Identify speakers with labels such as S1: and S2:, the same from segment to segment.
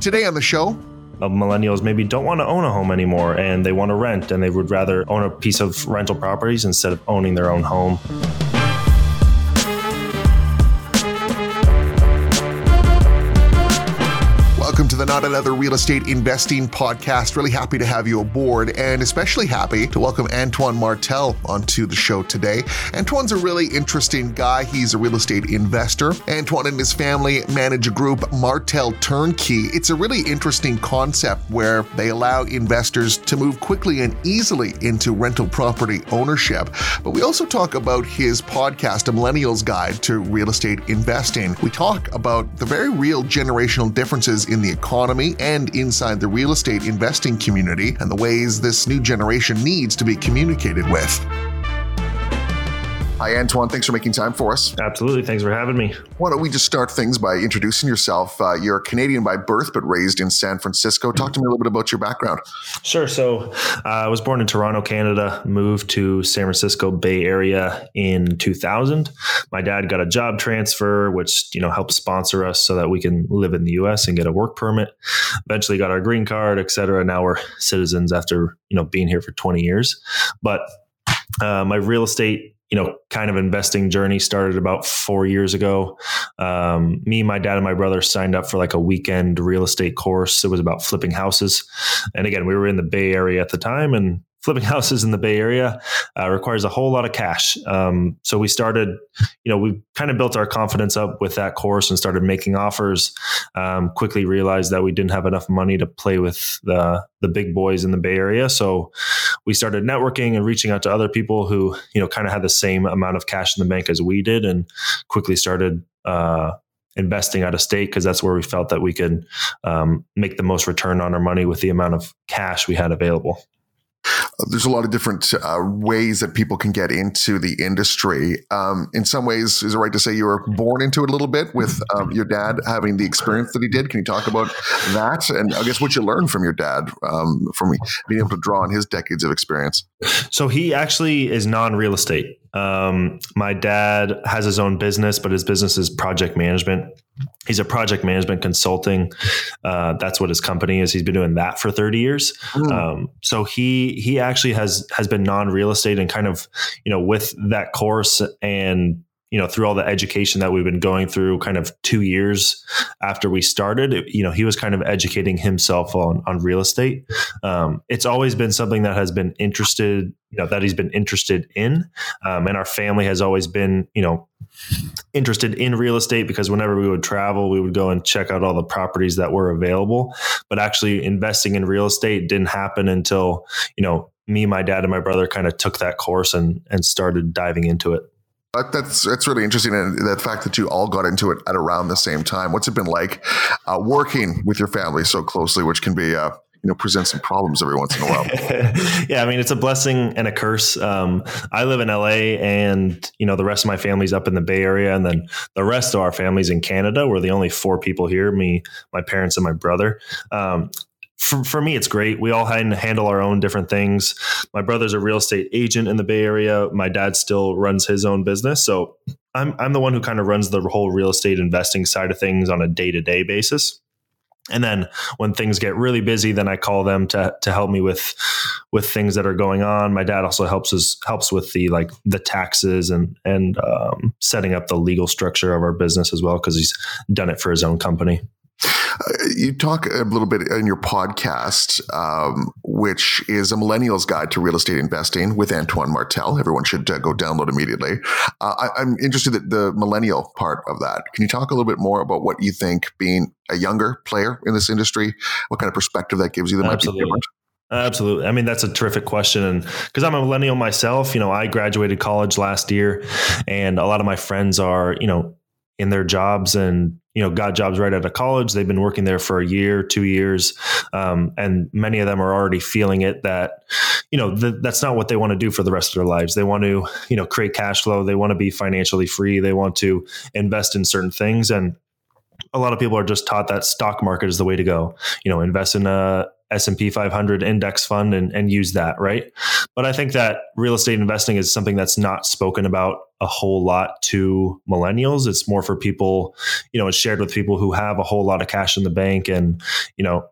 S1: Today on the show,
S2: millennials maybe don't want to own a home anymore and they want to rent and they would rather own a piece of rental properties instead of owning their own home.
S1: The Not Another Real Estate Investing Podcast. Really happy to have you aboard and especially happy to welcome Antoine Martel onto the show today. Antoine's a really interesting guy. He's a real estate investor. Antoine and his family manage a group, Martel Turnkey. It's a really interesting concept where they allow investors to move quickly and easily into rental property ownership. But we also talk about his podcast, A Millennial's Guide to Real Estate Investing. We talk about the very real generational differences in the economy and inside the real estate investing community and the ways this new generation needs to be communicated with. Hi, Antoine. Thanks for making time for us.
S2: Absolutely. Thanks for having me.
S1: Why don't we just start things by introducing yourself? Uh, you're a Canadian by birth, but raised in San Francisco. Talk to me a little bit about your background.
S2: Sure. So, uh, I was born in Toronto, Canada, moved to San Francisco Bay Area in 2000. My dad got a job transfer, which, you know, helped sponsor us so that we can live in the US and get a work permit. Eventually got our green card, et cetera. Now we're citizens after, you know, being here for 20 years. But uh, my real estate you know, kind of investing journey started about four years ago. Um, me, my dad, and my brother signed up for like a weekend real estate course. It was about flipping houses. And again, we were in the Bay Area at the time and flipping houses in the Bay Area uh, requires a whole lot of cash. Um, so we started, you know, we kind of built our confidence up with that course and started making offers. Um, quickly realized that we didn't have enough money to play with the the big boys in the Bay Area. So we started networking and reaching out to other people who, you know, kind of had the same amount of cash in the bank as we did, and quickly started. Uh, investing out of state because that's where we felt that we could um, make the most return on our money with the amount of cash we had available
S1: there's a lot of different uh, ways that people can get into the industry. Um, in some ways, is it right to say you were born into it a little bit with um, your dad having the experience that he did? Can you talk about that? And I guess what you learned from your dad um, from being able to draw on his decades of experience.
S2: So he actually is non real estate. Um, my dad has his own business, but his business is project management. He's a project management consulting. Uh, that's what his company is. He's been doing that for 30 years. Mm. Um, so he he actually has has been non real estate and kind of you know with that course and you know through all the education that we've been going through kind of two years after we started you know he was kind of educating himself on on real estate. Um, it's always been something that has been interested you know that he's been interested in. Um, and our family has always been you know interested in real estate because whenever we would travel we would go and check out all the properties that were available. But actually investing in real estate didn't happen until you know me my dad and my brother kind of took that course and and started diving into it
S1: that's that's really interesting, and that fact that you all got into it at around the same time. What's it been like uh, working with your family so closely, which can be uh, you know present some problems every once in a while.
S2: yeah, I mean it's a blessing and a curse. Um, I live in LA, and you know the rest of my family's up in the Bay Area, and then the rest of our family's in Canada. We're the only four people here: me, my parents, and my brother. Um, for, for me, it's great. We all handle our own different things. My brother's a real estate agent in the Bay Area. My dad still runs his own business. So I'm, I'm the one who kind of runs the whole real estate investing side of things on a day to day basis. And then when things get really busy, then I call them to to help me with with things that are going on. My dad also helps us helps with the like the taxes and and um, setting up the legal structure of our business as well because he's done it for his own company.
S1: You talk a little bit in your podcast, um, which is a millennial's guide to real estate investing with Antoine Martel. Everyone should uh, go download immediately. Uh, I, am interested in the millennial part of that. Can you talk a little bit more about what you think being a younger player in this industry, what kind of perspective that gives you that Absolutely. might be different?
S2: Absolutely. I mean, that's a terrific question. And because I'm a millennial myself, you know, I graduated college last year and a lot of my friends are, you know, in their jobs and you know got jobs right out of college. They've been working there for a year two years um, and many of them are already feeling it that you know th- that's not what they want to do for the rest of their lives. They want to you know create cash flow. They want to be financially free. They want to invest in certain things. And a lot of people are just taught that stock market is the way to go. You know invest in a S&P 500 index fund and, and use that, right? But I think that real estate investing is something that's not spoken about a whole lot to millennials. It's more for people, you know, it's shared with people who have a whole lot of cash in the bank and, you know,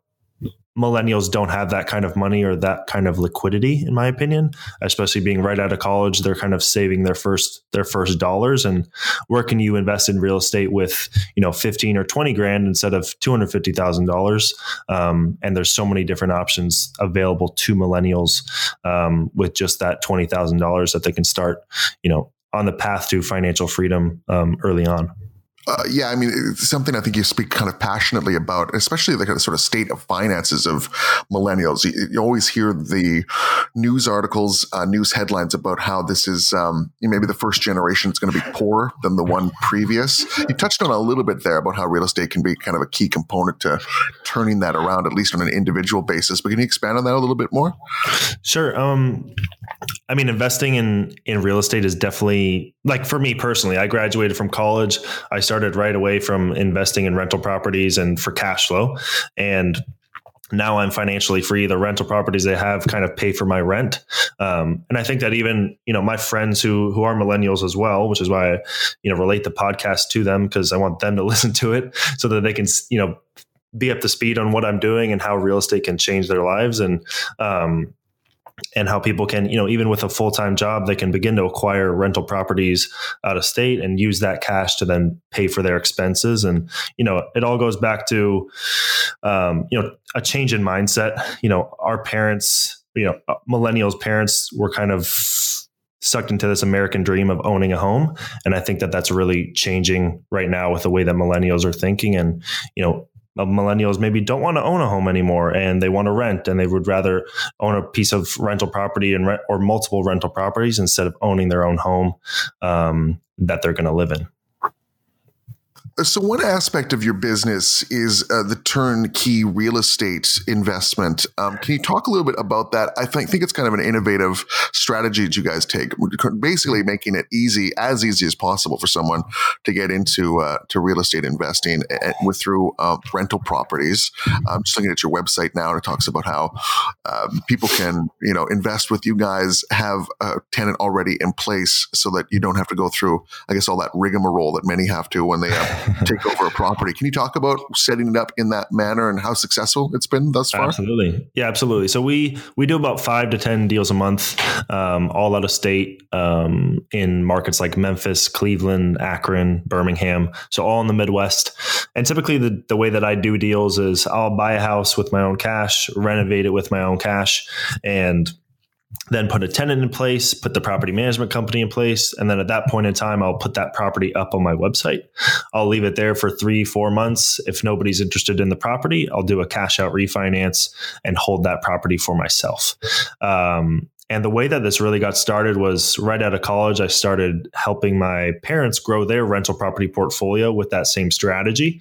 S2: millennials don't have that kind of money or that kind of liquidity in my opinion especially being right out of college they're kind of saving their first their first dollars. And where can you invest in real estate with you know 15 or 20 grand instead of $250000 um, and there's so many different options available to millennials um, with just that $20000 that they can start you know on the path to financial freedom um, early on
S1: uh, yeah, I mean, it's something I think you speak kind of passionately about, especially the sort of state of finances of millennials. You, you always hear the news articles, uh, news headlines about how this is um, maybe the first generation is going to be poorer than the one previous. You touched on a little bit there about how real estate can be kind of a key component to turning that around, at least on an individual basis. But can you expand on that a little bit more?
S2: Sure. Um, I mean, investing in in real estate is definitely like for me personally. I graduated from college. I started right away from investing in rental properties and for cash flow, and now I'm financially free. The rental properties they have kind of pay for my rent, um, and I think that even you know my friends who who are millennials as well, which is why I you know relate the podcast to them because I want them to listen to it so that they can you know be up to speed on what I'm doing and how real estate can change their lives and um, and how people can, you know, even with a full time job, they can begin to acquire rental properties out of state and use that cash to then pay for their expenses. And, you know, it all goes back to, um, you know, a change in mindset. You know, our parents, you know, uh, millennials' parents were kind of sucked into this American dream of owning a home. And I think that that's really changing right now with the way that millennials are thinking. And, you know, millennials maybe don't want to own a home anymore and they want to rent and they would rather own a piece of rental property and rent, or multiple rental properties instead of owning their own home um, that they're going to live in.
S1: So, one aspect of your business is uh, the turnkey real estate investment. Um, can you talk a little bit about that? I think, think it's kind of an innovative strategy that you guys take, basically making it easy, as easy as possible for someone to get into uh, to real estate investing with through uh, rental properties. I'm just looking at your website now, and it talks about how um, people can, you know, invest with you guys, have a tenant already in place, so that you don't have to go through, I guess, all that rigmarole that many have to when they have take over a property. Can you talk about setting it up in that manner and how successful it's been thus far?
S2: Absolutely, yeah, absolutely. So we we do about five to ten deals a month, um, all out of state, um, in markets like Memphis, Cleveland, Akron, Birmingham. So all in the Midwest. And typically, the the way that I do deals is I'll buy a house with my own cash, renovate it with my own cash, and then put a tenant in place, put the property management company in place. And then at that point in time, I'll put that property up on my website. I'll leave it there for three, four months. If nobody's interested in the property, I'll do a cash out refinance and hold that property for myself. Um, and the way that this really got started was right out of college, I started helping my parents grow their rental property portfolio with that same strategy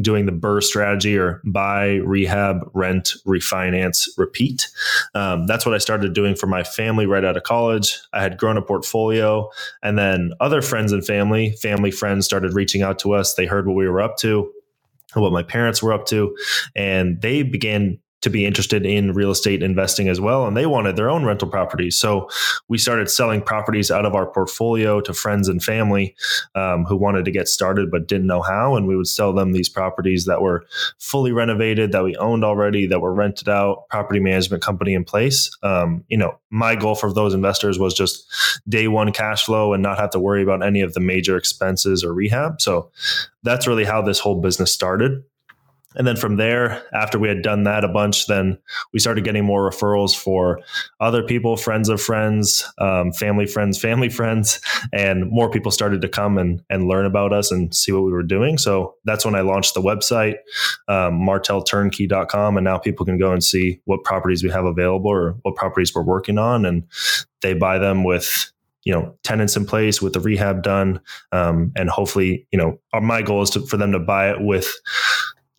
S2: doing the BRRRR strategy or buy, rehab, rent, refinance, repeat. Um, that's what I started doing for my family right out of college. I had grown a portfolio, and then other friends and family, family friends started reaching out to us. They heard what we were up to, what my parents were up to, and they began to be interested in real estate investing as well. And they wanted their own rental properties. So we started selling properties out of our portfolio to friends and family um, who wanted to get started but didn't know how. And we would sell them these properties that were fully renovated, that we owned already, that were rented out, property management company in place. Um, you know, my goal for those investors was just day one cash flow and not have to worry about any of the major expenses or rehab. So that's really how this whole business started. And then from there, after we had done that a bunch, then we started getting more referrals for other people, friends of friends, um, family friends, family friends, and more people started to come and, and learn about us and see what we were doing. So that's when I launched the website, um, martelturnkey.com. And now people can go and see what properties we have available or what properties we're working on. And they buy them with you know tenants in place with the rehab done um, and hopefully you know my goal is to, for them to buy it with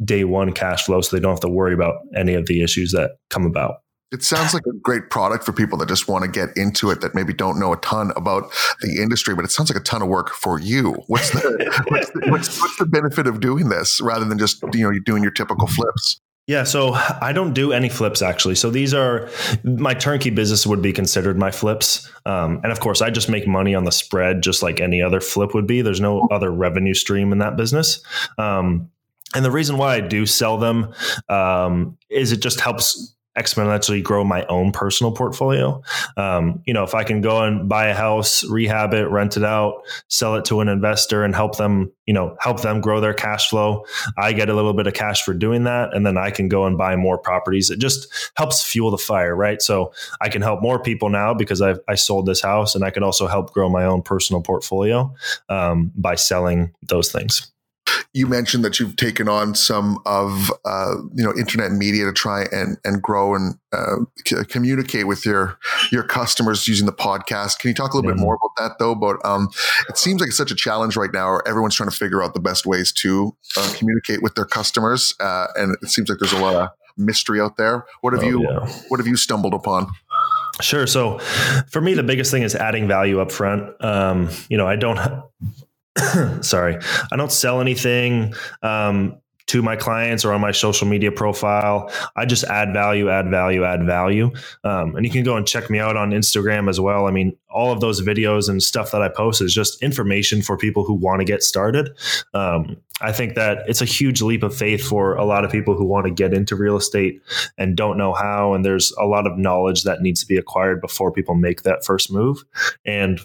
S2: day one cash flow so they don't have to worry about any of the issues that come about.
S1: It sounds like a great product for people that just want to get into it that maybe don't know a ton about the industry, but it sounds like a ton of work for you. What's the, what's, the what's, what's the benefit of doing this rather than just you know doing your typical flips?
S2: Yeah, so I don't do any flips actually. So these are my turnkey business would be considered my flips, um, and of course I just make money on the spread, just like any other flip would be. There's no other revenue stream in that business. Um, and the reason why I do sell them um, is it just helps exponentially grow my own personal portfolio. Um, you know, if I can go and buy a house, rehab it, rent it out, sell it to an investor, and help them, you know, help them grow their cash flow, I get a little bit of cash for doing that, and then I can go and buy more properties. It just helps fuel the fire, right? So I can help more people now because I I sold this house, and I can also help grow my own personal portfolio um, by selling those things
S1: you mentioned that you've taken on some of uh, you know internet media to try and and grow and uh, c- communicate with your your customers using the podcast. Can you talk a little mm-hmm. bit more about that though? But um, it seems like it's such a challenge right now. Where everyone's trying to figure out the best ways to uh, communicate with their customers, uh, and it seems like there's a lot of mystery out there. What have oh, you yeah. What have you stumbled upon?
S2: Sure. So for me, the biggest thing is adding value up front. Um, you know, I don't sorry, I don't sell anything um, to my clients or on my social media profile. I just add value, add value, add value. Um, and you can go and check me out on Instagram as well. I mean, all of those videos and stuff that I post is just information for people who want to get started. Um, I think that it's a huge leap of faith for a lot of people who want to get into real estate and don't know how. And there's a lot of knowledge that needs to be acquired before people make that first move. And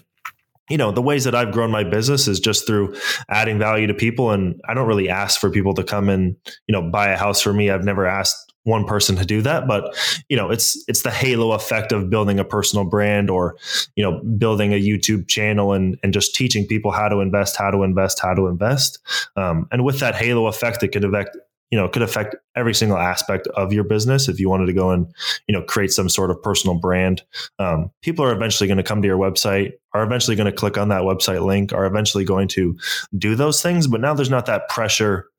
S2: you know the ways that i've grown my business is just through adding value to people and i don't really ask for people to come and you know buy a house for me. I've never asked one person to do that but you know it's it's the halo effect of building a personal brand or you know building a youtube channel and and just teaching people how to invest how to invest how to invest. Um, and with that halo effect it can affect you know, could affect every single aspect of your business if you wanted to go and, you know, create some sort of personal brand. Um, people are eventually going to come to your website, are eventually going to click on that website link, are eventually going to do those things. But now there's not that pressure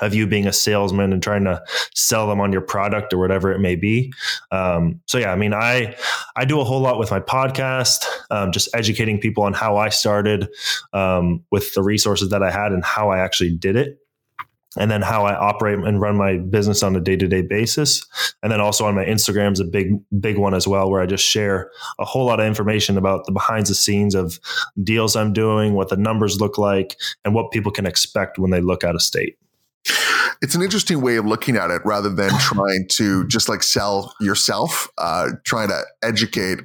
S2: of you being a salesman and trying to sell them on your product or whatever it may be. Um, so yeah, I mean, I I do a whole lot with my podcast, um, just educating people on how I started um, with the resources that I had and how I actually did it and then how I operate and run my business on a day to day basis. And then also on my Instagram is a big, big one as well, where I just share a whole lot of information about the behind the scenes of deals I'm doing, what the numbers look like, and what people can expect when they look out of state
S1: it's an interesting way of looking at it rather than trying to just like sell yourself, uh, trying to educate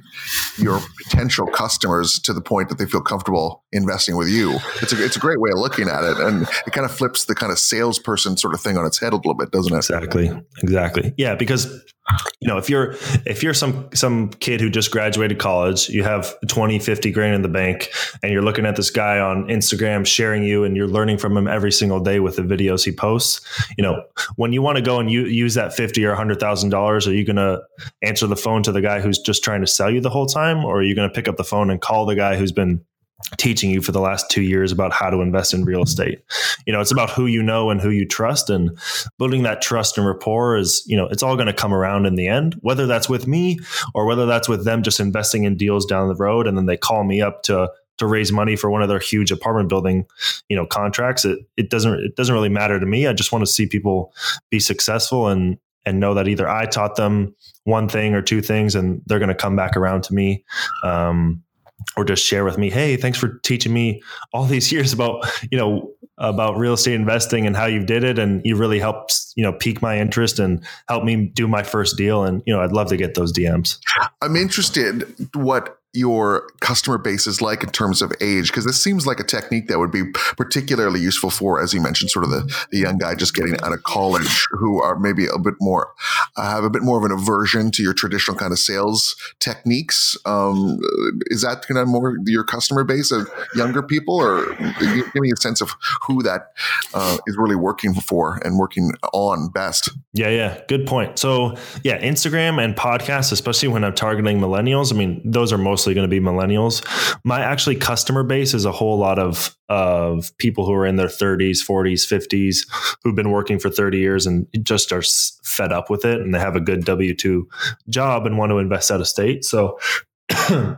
S1: your potential customers to the point that they feel comfortable investing with you. It's a, it's a great way of looking at it. And it kind of flips the kind of salesperson sort of thing on its head a little bit, doesn't it?
S2: Exactly. Exactly. Yeah. Because you know if you're if you're some some kid who just graduated college you have 20 50 grand in the bank and you're looking at this guy on instagram sharing you and you're learning from him every single day with the videos he posts you know when you want to go and you, use that 50 or 100 thousand dollars are you going to answer the phone to the guy who's just trying to sell you the whole time or are you going to pick up the phone and call the guy who's been teaching you for the last two years about how to invest in real estate. You know, it's about who you know and who you trust and building that trust and rapport is, you know, it's all going to come around in the end, whether that's with me or whether that's with them just investing in deals down the road. And then they call me up to, to raise money for one of their huge apartment building, you know, contracts. It, it doesn't, it doesn't really matter to me. I just want to see people be successful and, and know that either I taught them one thing or two things and they're going to come back around to me. Um, or just share with me, hey, thanks for teaching me all these years about, you know, about real estate investing and how you did it. And you really helped, you know, pique my interest and help me do my first deal. And, you know, I'd love to get those DMs.
S1: I'm interested what your customer base is like in terms of age? Because this seems like a technique that would be particularly useful for as you mentioned sort of the, the young guy just getting out of college who are maybe a bit more uh, have a bit more of an aversion to your traditional kind of sales techniques. Um, is that kind of more your customer base of younger people? Or give me a sense of who that uh, is really working for and working on best.
S2: Yeah yeah. Good point. So yeah instagram and podcasts especially when i'm targeting millennials i mean those are most mostly going to be millennials. My actually customer base is a whole lot of of people who are in their 30s, 40s, 50s who've been working for 30 years and just are fed up with it and they have a good W2 job and want to invest out of state. So a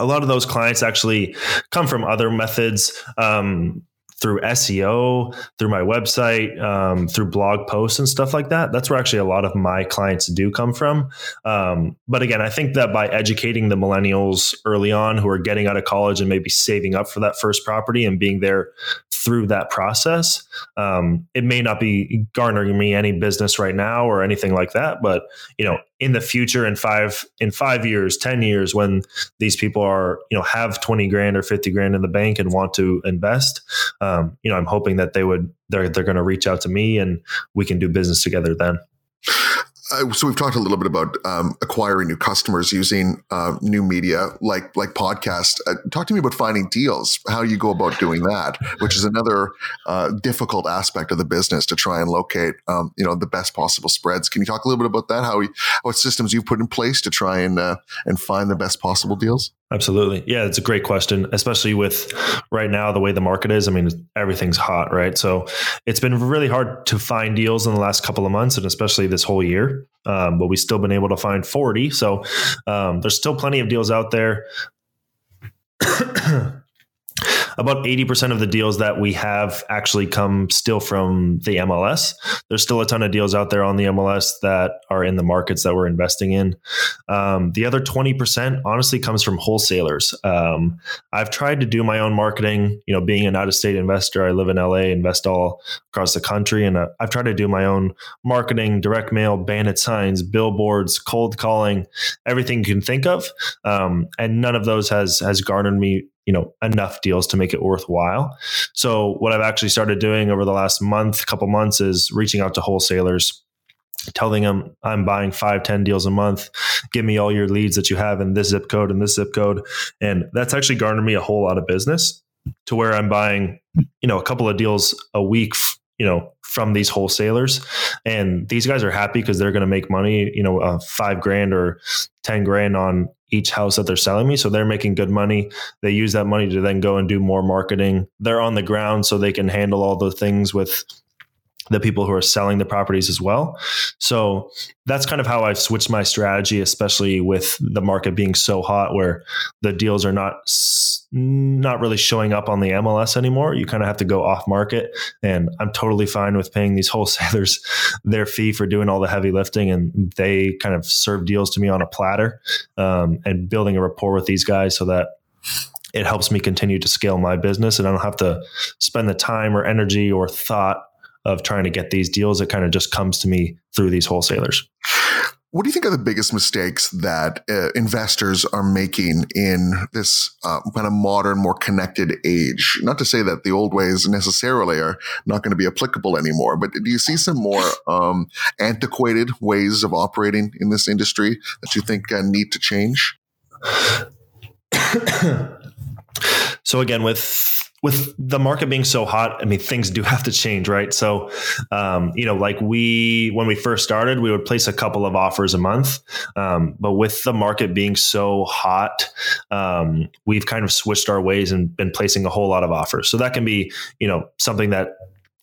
S2: lot of those clients actually come from other methods um, through SEO, through my website, um, through blog posts and stuff like that. That's where actually a lot of my clients do come from. Um, but again, I think that by educating the millennials early on who are getting out of college and maybe saving up for that first property and being there through that process, um, it may not be garnering me any business right now or anything like that. But you know, in the future, in five in five years, ten years, when these people are you know have twenty grand or fifty grand in the bank and want to invest, um, you know, I'm hoping that they would they're they're going to reach out to me and we can do business together then.
S1: Uh, so we've talked a little bit about um, acquiring new customers using uh, new media like like podcast. Uh, talk to me about finding deals. How you go about doing that, which is another uh, difficult aspect of the business to try and locate um, you know the best possible spreads. Can you talk a little bit about that? How we, what systems you've put in place to try and uh, and find the best possible deals?
S2: Absolutely. Yeah, it's a great question, especially with right now the way the market is. I mean, everything's hot, right? So it's been really hard to find deals in the last couple of months and especially this whole year. Um, but we've still been able to find 40. So um, there's still plenty of deals out there. about 80% of the deals that we have actually come still from the MLS. There's still a ton of deals out there on the MLS that are in the markets that we're investing in. Um, the other 20% honestly comes from wholesalers. Um, I've tried to do my own marketing, you know, being an out of state investor, I live in LA, invest all across the country. And uh, I've tried to do my own marketing, direct mail, bandit signs, billboards, cold calling, everything you can think of. Um, and none of those has, has garnered me you know enough deals to make it worthwhile. So what i've actually started doing over the last month couple months is reaching out to wholesalers telling them i'm buying five ten deals a month. Give me all your leads that you have in this zip code and this zip code. And that's actually garnered me a whole lot of business to where i'm buying you know a couple of deals a week you know from these wholesalers. And these guys are happy because they're going to make money you know uh, five grand or 10 grand on each house that they're selling me so they're making good money. They use that money to then go and do more marketing. They're on the ground so they can handle all the things with the people who are selling the properties as well. So that's kind of how I've switched my strategy, especially with the market being so hot, where the deals are not not really showing up on the MLS anymore. You kind of have to go off market, and I'm totally fine with paying these wholesalers their fee for doing all the heavy lifting, and they kind of serve deals to me on a platter, um, and building a rapport with these guys so that it helps me continue to scale my business and I don't have to spend the time or energy or thought of trying to get these deals. It kind of just comes to me through these wholesalers.
S1: What do you think are the biggest mistakes that uh, investors are making in this uh, kind of modern, more connected age? Not to say that the old ways necessarily are not going to be applicable anymore, but do you see some more um, antiquated ways of operating in this industry that you think uh, need to change?
S2: so again, with with the market being so hot, I mean, things do have to change, right? So, um, you know, like we, when we first started, we would place a couple of offers a month. Um, but with the market being so hot, um, we've kind of switched our ways and been placing a whole lot of offers. So that can be, you know, something that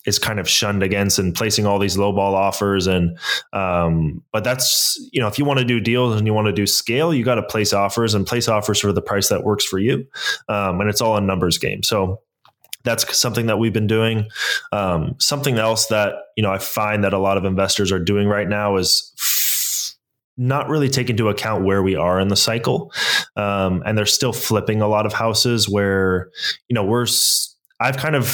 S2: is kind of shunned against and placing all these lowball offers and um, but that's you know if you want to do deals and you want to do scale you got to place offers and place offers for the price that works for you um, and it's all a numbers game so that's something that we've been doing. Um, something else that you know I find that a lot of investors are doing right now is not really take into account where we are in the cycle, um, and they're still flipping a lot of houses where you know we're. I've kind of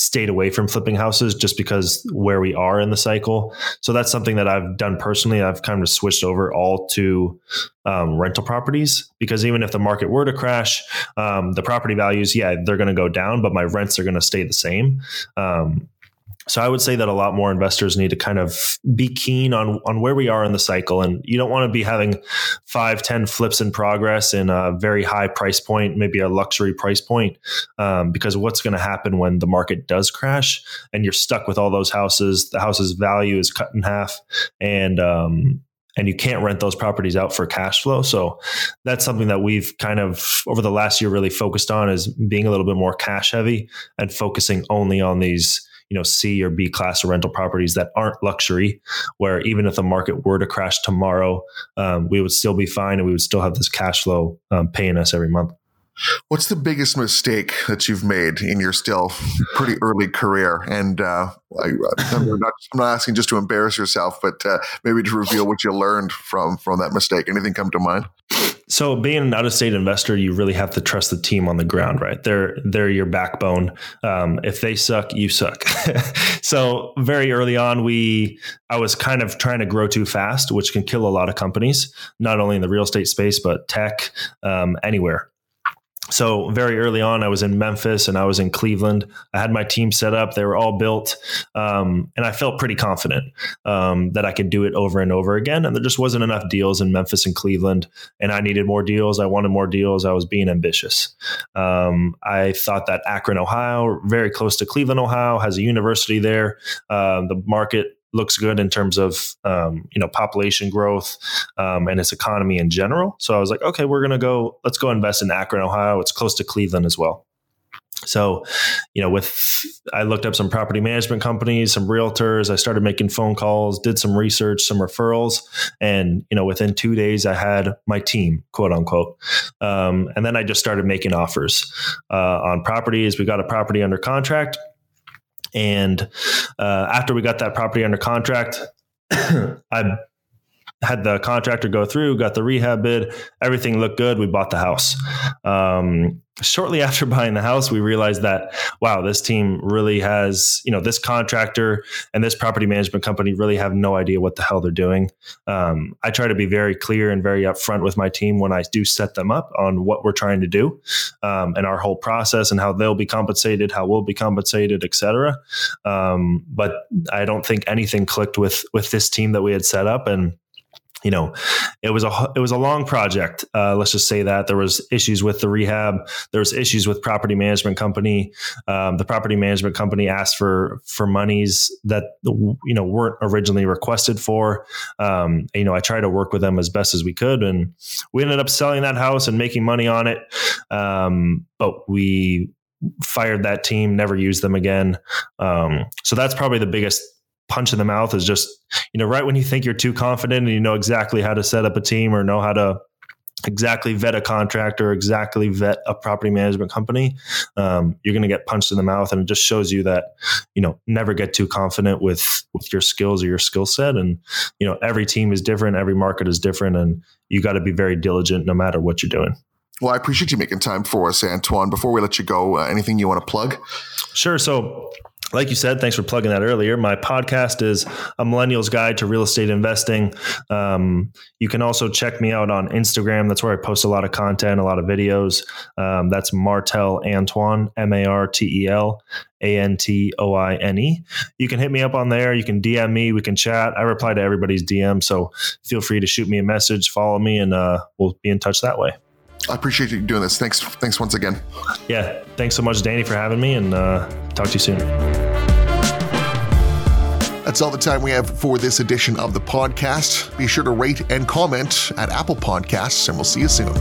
S2: stayed away from flipping houses just because where we are in the cycle. So that's something that I've done personally. I've kind of switched over all to um, rental properties because even if the market were to crash, um, the property values, yeah, they're going to go down, but my rents are going to stay the same. Um, so I would say that a lot more investors need to kind of be keen on on where we are in the cycle, and you don't want to be having five, ten flips in progress in a very high price point, maybe a luxury price point, um, because what's going to happen when the market does crash and you're stuck with all those houses? The house's value is cut in half, and um, and you can't rent those properties out for cash flow. So that's something that we've kind of over the last year really focused on is being a little bit more cash heavy and focusing only on these you know C or B class rental properties that aren't luxury, where even if the market were to crash tomorrow, um, we would still be fine and we would still have this cash flow um, paying us every month.
S1: What's the biggest mistake that you've made in your still pretty early career? And uh, I, am not, I'm not asking just to embarrass yourself, but uh, maybe to reveal what you learned from from that mistake. Anything come to mind?
S2: So, being an out of state investor, you really have to trust the team on the ground, right? They're they're your backbone. Um, if they suck, you suck. so, very early on, we I was kind of trying to grow too fast, which can kill a lot of companies, not only in the real estate space but tech, um, anywhere so very early on, I was in Memphis and I was in Cleveland. I had my team set up; they were all built, um, and I felt pretty confident um, that I could do it over and over again. And there just wasn't enough deals in Memphis and Cleveland, and I needed more deals. I wanted more deals. I was being ambitious. Um, I thought that Akron, Ohio, very close to Cleveland, Ohio, has a university there. Uh, the market looks good in terms of um, you know population growth um, and its economy in general. So I was like, okay, we're gonna go. Let's go invest in Akron, Ohio. It's close to Cleveland as well. So, you know, with I looked up some property management companies, some realtors. I started making phone calls, did some research, some referrals, and you know, within two days, I had my team, quote unquote. Um, and then I just started making offers uh, on properties. We got a property under contract and uh, after we got that property under contract, I had the contractor go through, got the rehab bid, everything looked good. We bought the house. Um, shortly after buying the house, we realized that, wow, this team really has, you know, this contractor and this property management company really have no idea what the hell they're doing. Um, I try to be very clear and very upfront with my team when I do set them up on what we're trying to do um, and our whole process and how they'll be compensated, how we'll be compensated, et cetera. Um, but I don't think anything clicked with with this team that we had set up and you know, it was a it was a long project. Uh, let's just say that there was issues with the rehab. There was issues with property management company. Um, the property management company asked for for monies that you know weren't originally requested for. Um, you know, I tried to work with them as best as we could, and we ended up selling that house and making money on it. Um, but we fired that team, never used them again. Um, so that's probably the biggest punch in the mouth is just, you know, right when you think you're too confident and you know exactly how to set up a team or know how to exactly vet a contractor, exactly vet a property management company, um, you're going to get punched in the mouth. And it just shows you that, you know, never get too confident with, with your skills or your skill set. And, you know, every team is different. Every market is different. And you got to be very diligent no matter what you're doing.
S1: Well, I appreciate you making time for us, Antoine. Before we let you go, uh, anything you want to plug?
S2: Sure. So like you said, thanks for plugging that earlier. My podcast is a millennial's guide to real estate investing. Um, you can also check me out on Instagram. That's where I post a lot of content, a lot of videos. Um, that's Martel Antoine, M A R T E L A N T O I N E. You can hit me up on there. You can DM me. We can chat. I reply to everybody's DM. So feel free to shoot me a message, follow me, and uh, we'll be in touch that way.
S1: I appreciate you doing this. Thanks. Thanks once again.
S2: Yeah. Thanks so much, Danny, for having me, and uh, talk to you soon.
S1: That's all the time we have for this edition of the podcast. Be sure to rate and comment at Apple Podcasts, and we'll see you soon.